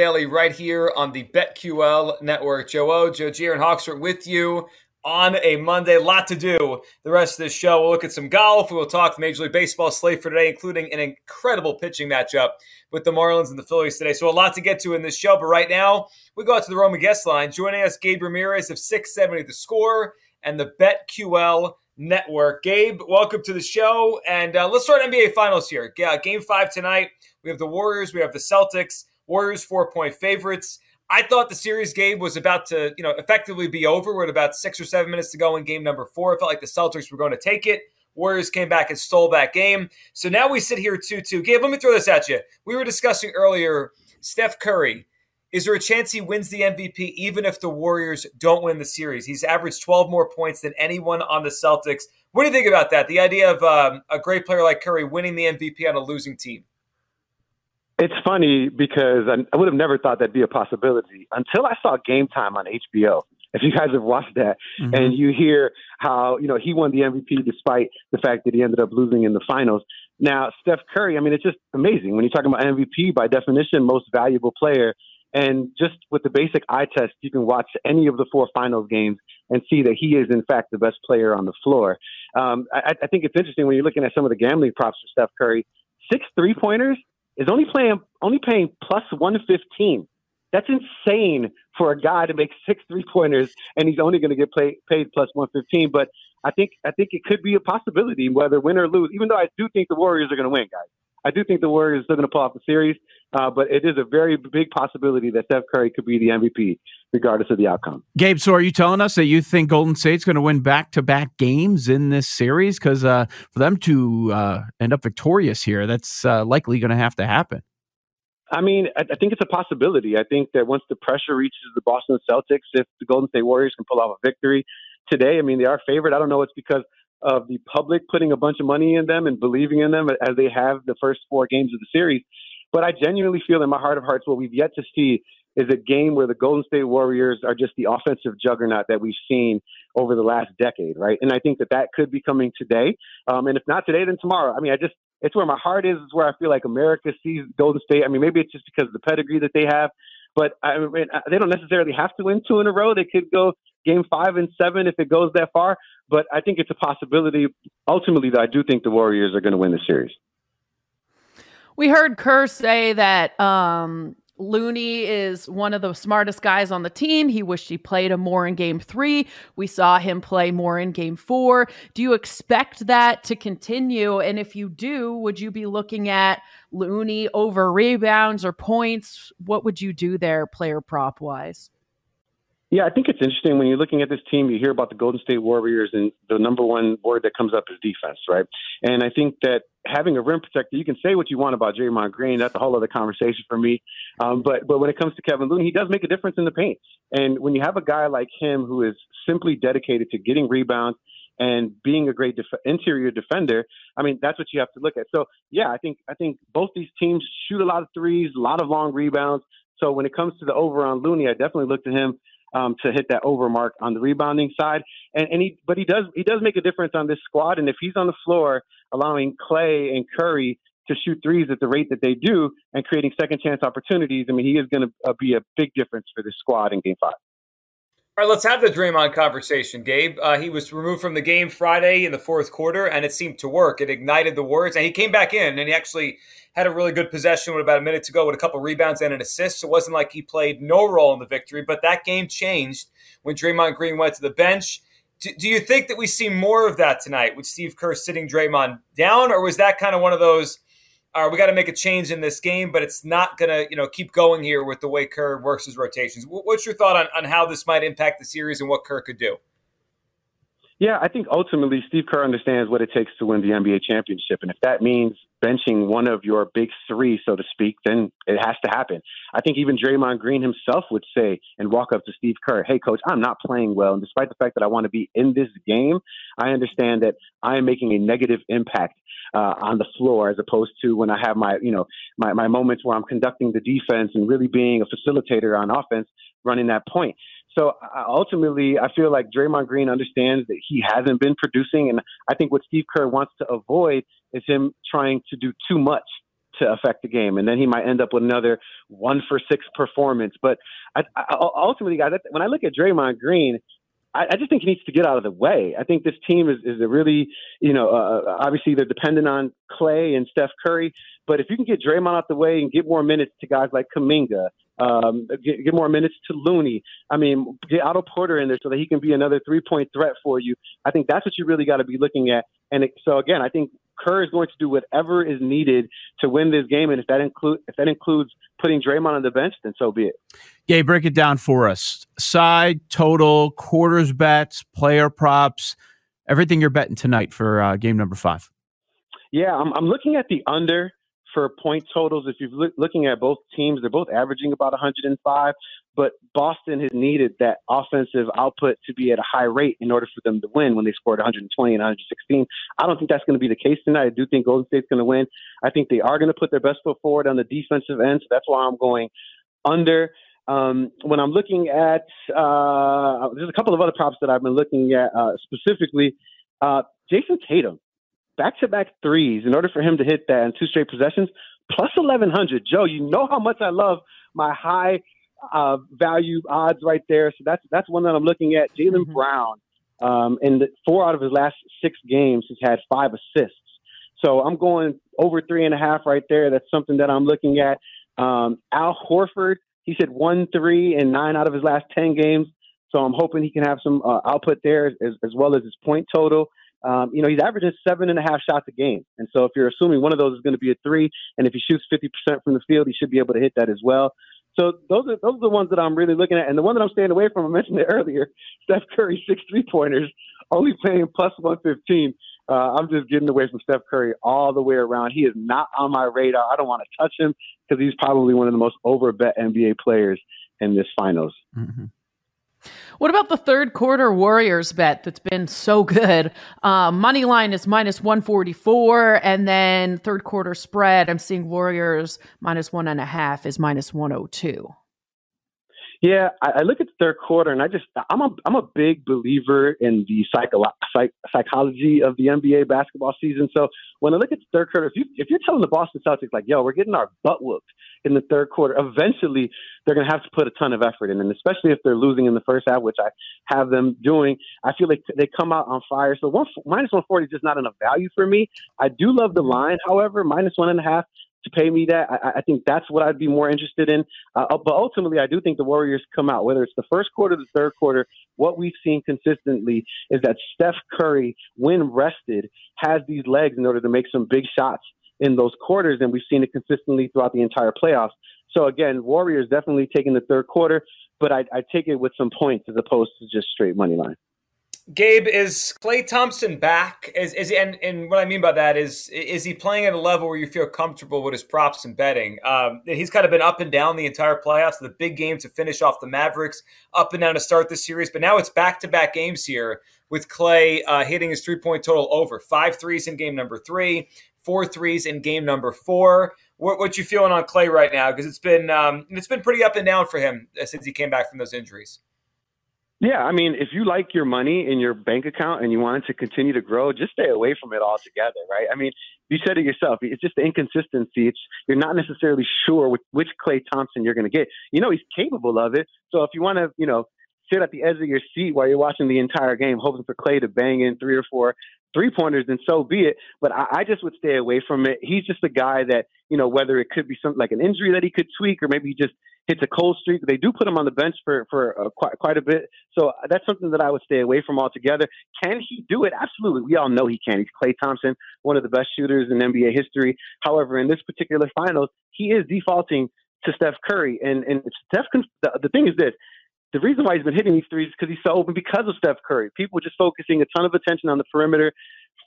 Daily right here on the BetQL network. Joe O, Joe G, and Hawksworth with you on a Monday. Lot to do the rest of this show. We'll look at some golf. We will talk Major League Baseball slate for today, including an incredible pitching matchup with the Marlins and the Phillies today. So a lot to get to in this show. But right now, we go out to the Roman guest line. Joining us, Gabe Ramirez of 670 The Score and the BetQL Network. Gabe, welcome to the show. And uh, let's start NBA Finals here. Yeah, game five tonight. We have the Warriors. We have the Celtics. Warriors four point favorites. I thought the series game was about to, you know, effectively be over with about six or seven minutes to go in game number four. I felt like the Celtics were going to take it. Warriors came back and stole that game. So now we sit here 2 2. Gabe, let me throw this at you. We were discussing earlier Steph Curry. Is there a chance he wins the MVP even if the Warriors don't win the series? He's averaged 12 more points than anyone on the Celtics. What do you think about that? The idea of um, a great player like Curry winning the MVP on a losing team? It's funny because I, would have never thought that'd be a possibility until I saw Game Time on HBO. If you guys have watched that, mm-hmm. and you hear how you know he won the MVP despite the fact that he ended up losing in the finals. Now, Steph Curry, I mean, it's just amazing when you're talking about MVP by definition, most valuable player. And just with the basic eye test, you can watch any of the four finals games and see that he is, in fact, the best player on the floor. Um, I, I think it's interesting when you're looking at some of the gambling props for Steph Curry. Six three pointers is only playing only paying plus one fifteen. That's insane for a guy to make six three pointers, and he's only going to get play, paid plus one fifteen. But I think I think it could be a possibility, whether win or lose. Even though I do think the Warriors are going to win, guys. I do think the Warriors are still going to pull off the series, uh, but it is a very big possibility that Steph Curry could be the MVP, regardless of the outcome. Gabe, so are you telling us that you think Golden State's going to win back to back games in this series? Because uh, for them to uh, end up victorious here, that's uh, likely going to have to happen. I mean, I, I think it's a possibility. I think that once the pressure reaches the Boston Celtics, if the Golden State Warriors can pull off a victory today, I mean, they are favored. I don't know it's because of the public putting a bunch of money in them and believing in them as they have the first four games of the series. But I genuinely feel in my heart of hearts what we've yet to see is a game where the Golden State Warriors are just the offensive juggernaut that we've seen over the last decade, right? And I think that that could be coming today. Um, and if not today, then tomorrow. I mean, I just, it's where my heart is. It's where I feel like America sees Golden State. I mean, maybe it's just because of the pedigree that they have, but I mean, they don't necessarily have to win two in a row. They could go game five and seven if it goes that far. But I think it's a possibility. Ultimately, that I do think the Warriors are going to win the series. We heard Kerr say that um, Looney is one of the smartest guys on the team. He wished he played him more in game three. We saw him play more in game four. Do you expect that to continue? And if you do, would you be looking at Looney over rebounds or points? What would you do there, player prop wise? Yeah, I think it's interesting when you're looking at this team, you hear about the Golden State Warriors, and the number one word that comes up is defense, right? And I think that having a rim protector, you can say what you want about Draymond Green. That's a whole other conversation for me. Um, but but when it comes to Kevin Looney, he does make a difference in the paint. And when you have a guy like him who is simply dedicated to getting rebounds and being a great def- interior defender, I mean that's what you have to look at. So yeah, I think I think both these teams shoot a lot of threes, a lot of long rebounds. So when it comes to the over on Looney, I definitely look to him um, to hit that over mark on the rebounding side. And, and he, but he does he does make a difference on this squad. And if he's on the floor, allowing Klay and Curry to shoot threes at the rate that they do and creating second chance opportunities, I mean, he is going to uh, be a big difference for this squad in Game Five. All right, let's have the Draymond conversation, Gabe. Uh, he was removed from the game Friday in the fourth quarter, and it seemed to work. It ignited the Warriors, and he came back in, and he actually had a really good possession with about a minute to go with a couple rebounds and an assist. So it wasn't like he played no role in the victory, but that game changed when Draymond Green went to the bench. Do, do you think that we see more of that tonight with Steve Kerr sitting Draymond down, or was that kind of one of those – all right, we got to make a change in this game, but it's not going to, you know, keep going here with the way Kerr works his rotations. What's your thought on, on how this might impact the series and what Kerr could do? Yeah, I think ultimately Steve Kerr understands what it takes to win the NBA championship. And if that means benching one of your big three, so to speak, then it has to happen. I think even Draymond Green himself would say and walk up to Steve Kerr, hey, coach, I'm not playing well. And despite the fact that I want to be in this game, I understand that I am making a negative impact uh, on the floor as opposed to when I have my, you know, my, my moments where I'm conducting the defense and really being a facilitator on offense, running that point. So uh, ultimately, I feel like Draymond Green understands that he hasn't been producing, and I think what Steve Kerr wants to avoid is him trying to do too much to affect the game, and then he might end up with another one for six performance. But I, I, ultimately, guys, when I look at Draymond Green, I, I, just think he needs to get out of the way. I think this team is, is a really, you know, uh, uh, obviously they're dependent on Klay and Steph Curry, but if you can get Draymond out the way and get more minutes to guys like Kuminga, um, get, get, more minutes to Looney, I mean, get Otto Porter in there so that he can be another three point threat for you. I think that's what you really got to be looking at. And it, so again, I think Kerr is going to do whatever is needed to win this game, and if that include if that includes putting Draymond on the bench, then so be it. Yeah, break it down for us. Side, total, quarters bets, player props, everything you're betting tonight for uh, game number five. Yeah, I'm, I'm looking at the under for point totals. If you're look, looking at both teams, they're both averaging about 105, but Boston has needed that offensive output to be at a high rate in order for them to win when they scored 120 and 116. I don't think that's going to be the case tonight. I do think Golden State's going to win. I think they are going to put their best foot forward on the defensive end, so that's why I'm going under. Um, when I'm looking at, uh, there's a couple of other props that I've been looking at uh, specifically. Uh, Jayson Tatum back to back threes in order for him to hit that in two straight possessions, plus 1100. Joe, you know how much I love my high uh, value odds right there. So that's that's one that I'm looking at. Jaylen mm-hmm. Brown, um, in the, four out of his last six games, has had five assists. So I'm going over three and a half right there. That's something that I'm looking at. Um, Al Horford, he's hit one three and nine out of his last ten games. So I'm hoping he can have some uh, output there as, as well as his point total um, you know, he's averaging seven and a half shots a game. And so if you're assuming one of those is going to be a three, and if he shoots 50% from the field, he should be able to hit that as well. So those are those are the ones that I'm really looking at. And the one that I'm staying away from, I mentioned it earlier, Steph Curry, six three pointers, only paying plus 115. Uh, I'm just getting away from Steph Curry all the way around. He is not on my radar. I don't want to touch him because he's probably one of the most over bet NBA players in this finals. Mm-hmm. What about the third quarter Warriors bet that's been so good? Uh, money line is minus 144, and then third quarter spread, I'm seeing Warriors minus one and a half is minus 102. Yeah, I, I, look at the third quarter, and I just I'm a I'm a big believer in the psycho, psych, psychology of the NBA basketball season. So when I look at the third quarter, if you if you're telling the Boston Celtics like, "Yo, we're getting our butt whooped in the third quarter," eventually they're going to have to put a ton of effort in, and especially if they're losing in the first half, which I have them doing, I feel like they come out on fire. So one minus one forty is just not enough value for me. I do love the line, however, minus one and a half to pay me that. I, I think that's what I'd be more interested in. Uh, uh, but ultimately, I do think the Warriors come out, whether it's the first quarter, the third quarter. What we've seen consistently is that Steph Curry, when rested, has these legs in order to make some big shots in those quarters, and we've seen it consistently throughout the entire playoffs. So again, Warriors definitely taking the third quarter, but I, I take it with some points as opposed to just straight money line. Gabe, is Klay Thompson back? Is is he, and and what I mean by that is is he playing at a level where you feel comfortable with his props and betting? Um, he's kind of been up and down the entire playoffs. The big game to finish off the Mavericks, up and down to start the series, but now it's back to back games here with Klay uh, hitting his three point total over five threes in game number three, four threes in game number four. What what you feeling on Klay right now? Because it's been um, it's been pretty up and down for him uh, since he came back from those injuries. Yeah, I mean, if you like your money in your bank account and you want it to continue to grow, just stay away from it altogether, right? I mean, you said it yourself. It's just the inconsistency. It's you're not necessarily sure which, which Klay Thompson you're going to get. You know, he's capable of it. So if you want to, you know, sit at the edge of your seat while you're watching the entire game, hoping for Klay to bang in three or four three pointers, then so be it. But I, I, just would stay away from it. He's just a guy that, you know, whether it could be something like an injury that he could tweak or maybe he just hits a cold streak. They do put him on the bench for for uh, quite quite a bit, so that's something that I would stay away from altogether. Can he do it? Absolutely. We all know he can. He's Klay Thompson, one of the best shooters in NBA history. However, in this particular finals, he is defaulting to Steph Curry, and and Steph. The, the thing is this. The reason why he's been hitting these threes is because he's so open because of Steph Curry. People just focusing a ton of attention on the perimeter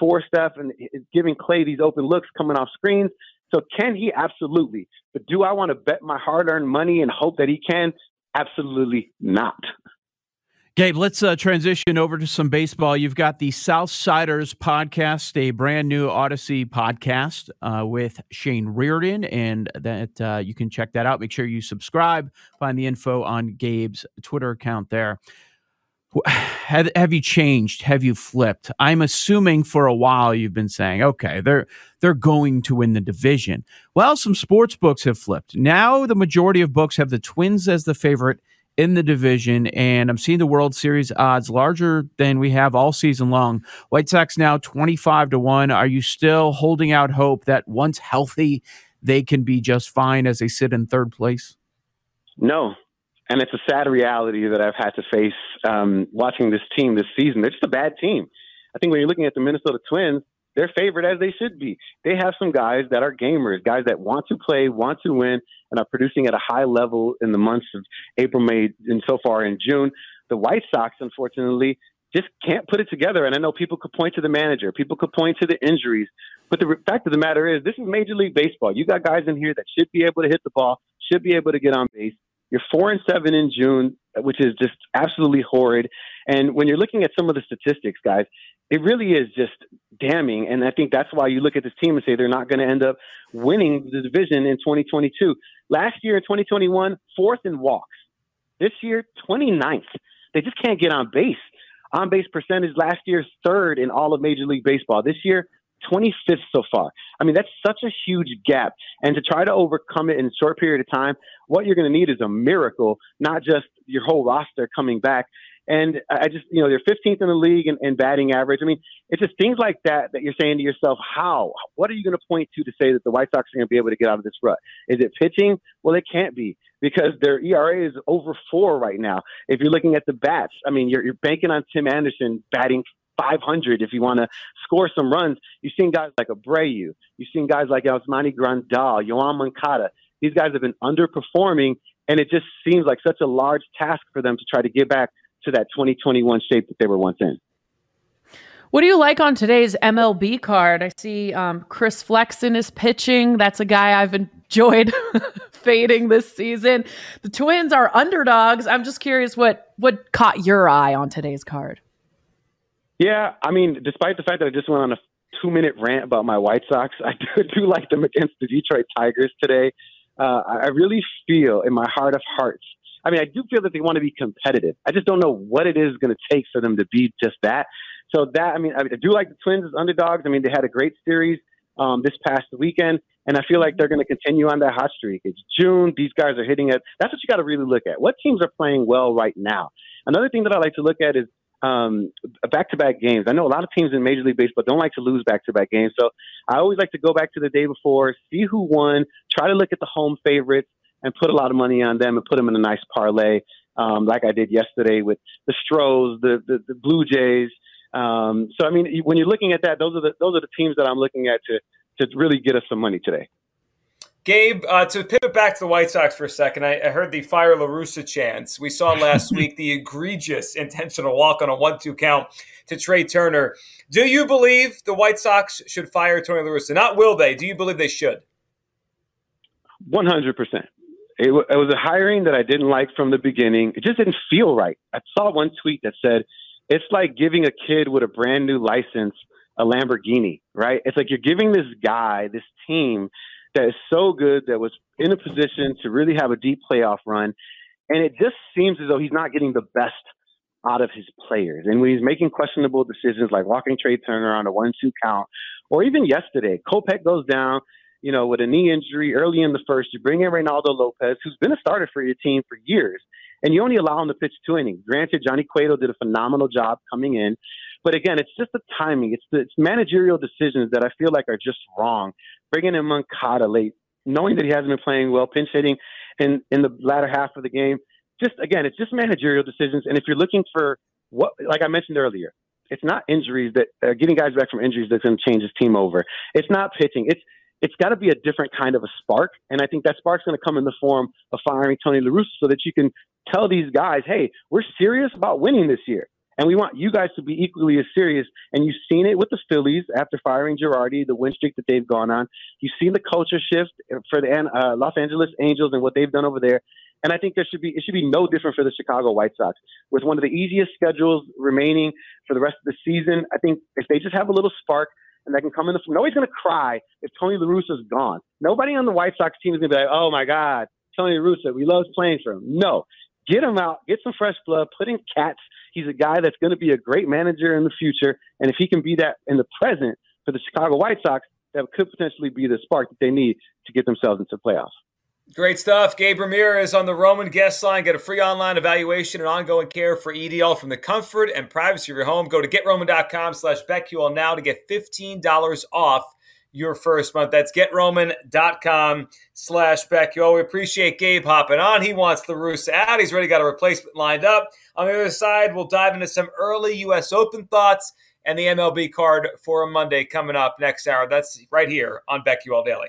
for Steph and giving Klay these open looks coming off screens. So can he? Absolutely. But do I want to bet my hard earned money and hope that he can? Absolutely not. Gabe, let's uh, transition over to some baseball. You've got the Southsiders podcast, a brand new Odyssey podcast uh, with Shane Reardon, and that uh, you can check that out. Make sure you subscribe. Find the info on Gabe's Twitter account there. Have, have you changed? Have you flipped? I'm assuming for a while you've been saying, okay, they're they're going to win the division. Well, some sports books have flipped. Now the majority of books have the Twins as the favorite in the division, and I'm seeing the World Series odds larger than we have all season long. White Sox now 25 to 1. Are you still holding out hope that once healthy, they can be just fine as they sit in third place? No, and it's a sad reality that I've had to face um, watching this team this season. They're just a bad team. I think when you're looking at the Minnesota Twins, they're favored as they should be. They have some guys that are gamers, guys that want to play, want to win, and are producing at a high level in the months of April, May, and so far in June. The White Sox, unfortunately, just can't put it together. And I know people could point to the manager, people could point to the injuries, but the fact of the matter is, this is Major League Baseball. You got guys in here that should be able to hit the ball, should be able to get on base. You're four and seven in June, which is just absolutely horrid. And when you're looking at some of the statistics, guys, it really is just damning. And I think that's why you look at this team and say they're not going to end up winning the division in 2022. Last year in 2021, fourth in walks. This year, 29th. They just can't get on base. On base percentage last year, third in all of Major League Baseball. This year, 25th so far. I mean, that's such a huge gap. And to try to overcome it in a short period of time, what you're going to need is a miracle, not just your whole roster coming back. And I just, you know, they're 15th in the league in, in batting average. I mean, it's just things like that that you're saying to yourself, how? What are you going to point to to say that the White Sox are going to be able to get out of this rut? Is it pitching? Well, it can't be because their ERA is over four right now. If you're looking at the bats, I mean, you're, you're banking on Tim Anderson batting 500 if you want to score some runs. You've seen guys like Abreu. You've seen guys like Yasmani Grandal, Yoan Moncada. These guys have been underperforming, and it just seems like such a large task for them to try to get back to that 2021 shape that they were once in. What do you like on today's MLB card? I see um, Chris Flexen is pitching. That's a guy I've enjoyed fading this season. The Twins are underdogs. I'm just curious what what caught your eye on today's card. Yeah, I mean, despite the fact that I just went on a two minute rant about my White Sox, I do, do like them against the Detroit Tigers today. Uh, I really feel in my heart of hearts. I mean, I do feel that they want to be competitive. I just don't know what it is going to take for them to be just that. So that I mean, I, mean, I do like the Twins as underdogs. I mean, they had a great series um, this past weekend, and I feel like they're going to continue on that hot streak. It's June; these guys are hitting it. That's what you got to really look at. What teams are playing well right now? Another thing that I like to look at is um, back-to-back games. I know a lot of teams in Major League Baseball don't like to lose back-to-back games, so I always like to go back to the day before, see who won, try to look at the home favorites, and put a lot of money on them and put them in a nice parlay, um, like I did yesterday with the Stros, the the, the Blue Jays. Um, so I mean, when you're looking at that, those are the those are the teams that I'm looking at to to really get us some money today. Gabe, uh, to pivot back to the White Sox for a second, I, I heard the fire La chance. We saw last week the egregious intentional walk on a one-two count to Trea Turner. Do you believe the White Sox should fire Tony La Russa? Not will they? Do you believe they should? One hundred percent. It was a hiring that I didn't like from the beginning. It just didn't feel right. I saw one tweet that said, "It's like giving a kid with a brand new license a Lamborghini." Right? It's like you're giving this guy, this team that is so good that was in a position to really have a deep playoff run. And it just seems as though he's not getting the best out of his players. And when he's making questionable decisions like walking Trea Turner on a one two count, or even yesterday, Kopech goes down, you know, with a knee injury early in the first. You bring in Reynaldo Lopez, who's been a starter for your team for years, and you only allow him to pitch two innings. Granted, Johnny Cueto did a phenomenal job coming in, but again, it's just the timing. It's the it's managerial decisions that I feel like are just wrong. Bringing in Moncada late, knowing that he hasn't been playing well, pinch hitting in in the latter half of the game. Just again, it's just managerial decisions. And if you're looking for what, like I mentioned earlier, it's not injuries that uh, getting guys back from injuries that's going to change his team over. It's not pitching. It's it's got to be a different kind of a spark. And I think that spark's going to come in the form of firing Tony La Russa so that you can tell these guys, hey, we're serious about winning this year. And we want you guys to be equally as serious. And you've seen it with the Phillies after firing Girardi, the win streak that they've gone on. You've seen the culture shift for the uh, Los Angeles Angels and what they've done over there. And I think there should be it should be no different for the Chicago White Sox with one of the easiest schedules remaining for the rest of the season. I think if they just have a little spark and they can come in the nobody's going to cry if Tony La Russa's gone. Nobody on the White Sox team is going to be like, oh my God, Tony La Russa, we love playing for him. No, get him out, get some fresh blood, put in cats He's a guy that's going to be a great manager in the future. And if he can be that in the present for the Chicago White Sox, that could potentially be the spark that they need to get themselves into the playoffs. Great stuff. Gabe Ramirez on the Roman guest line. Get a free online evaluation and ongoing care for EDL from the comfort and privacy of your home. Go to getroman.com slash BetQL now to get $15 off your first month. That's getroman.com slash BetQL. We appreciate Gabe hopping on. He wants the Roost out. He's already got a replacement lined up. On the other side, we'll dive into some early U.S. Open thoughts and the MLB card for a Monday coming up next hour. That's right here on BetQL Daily.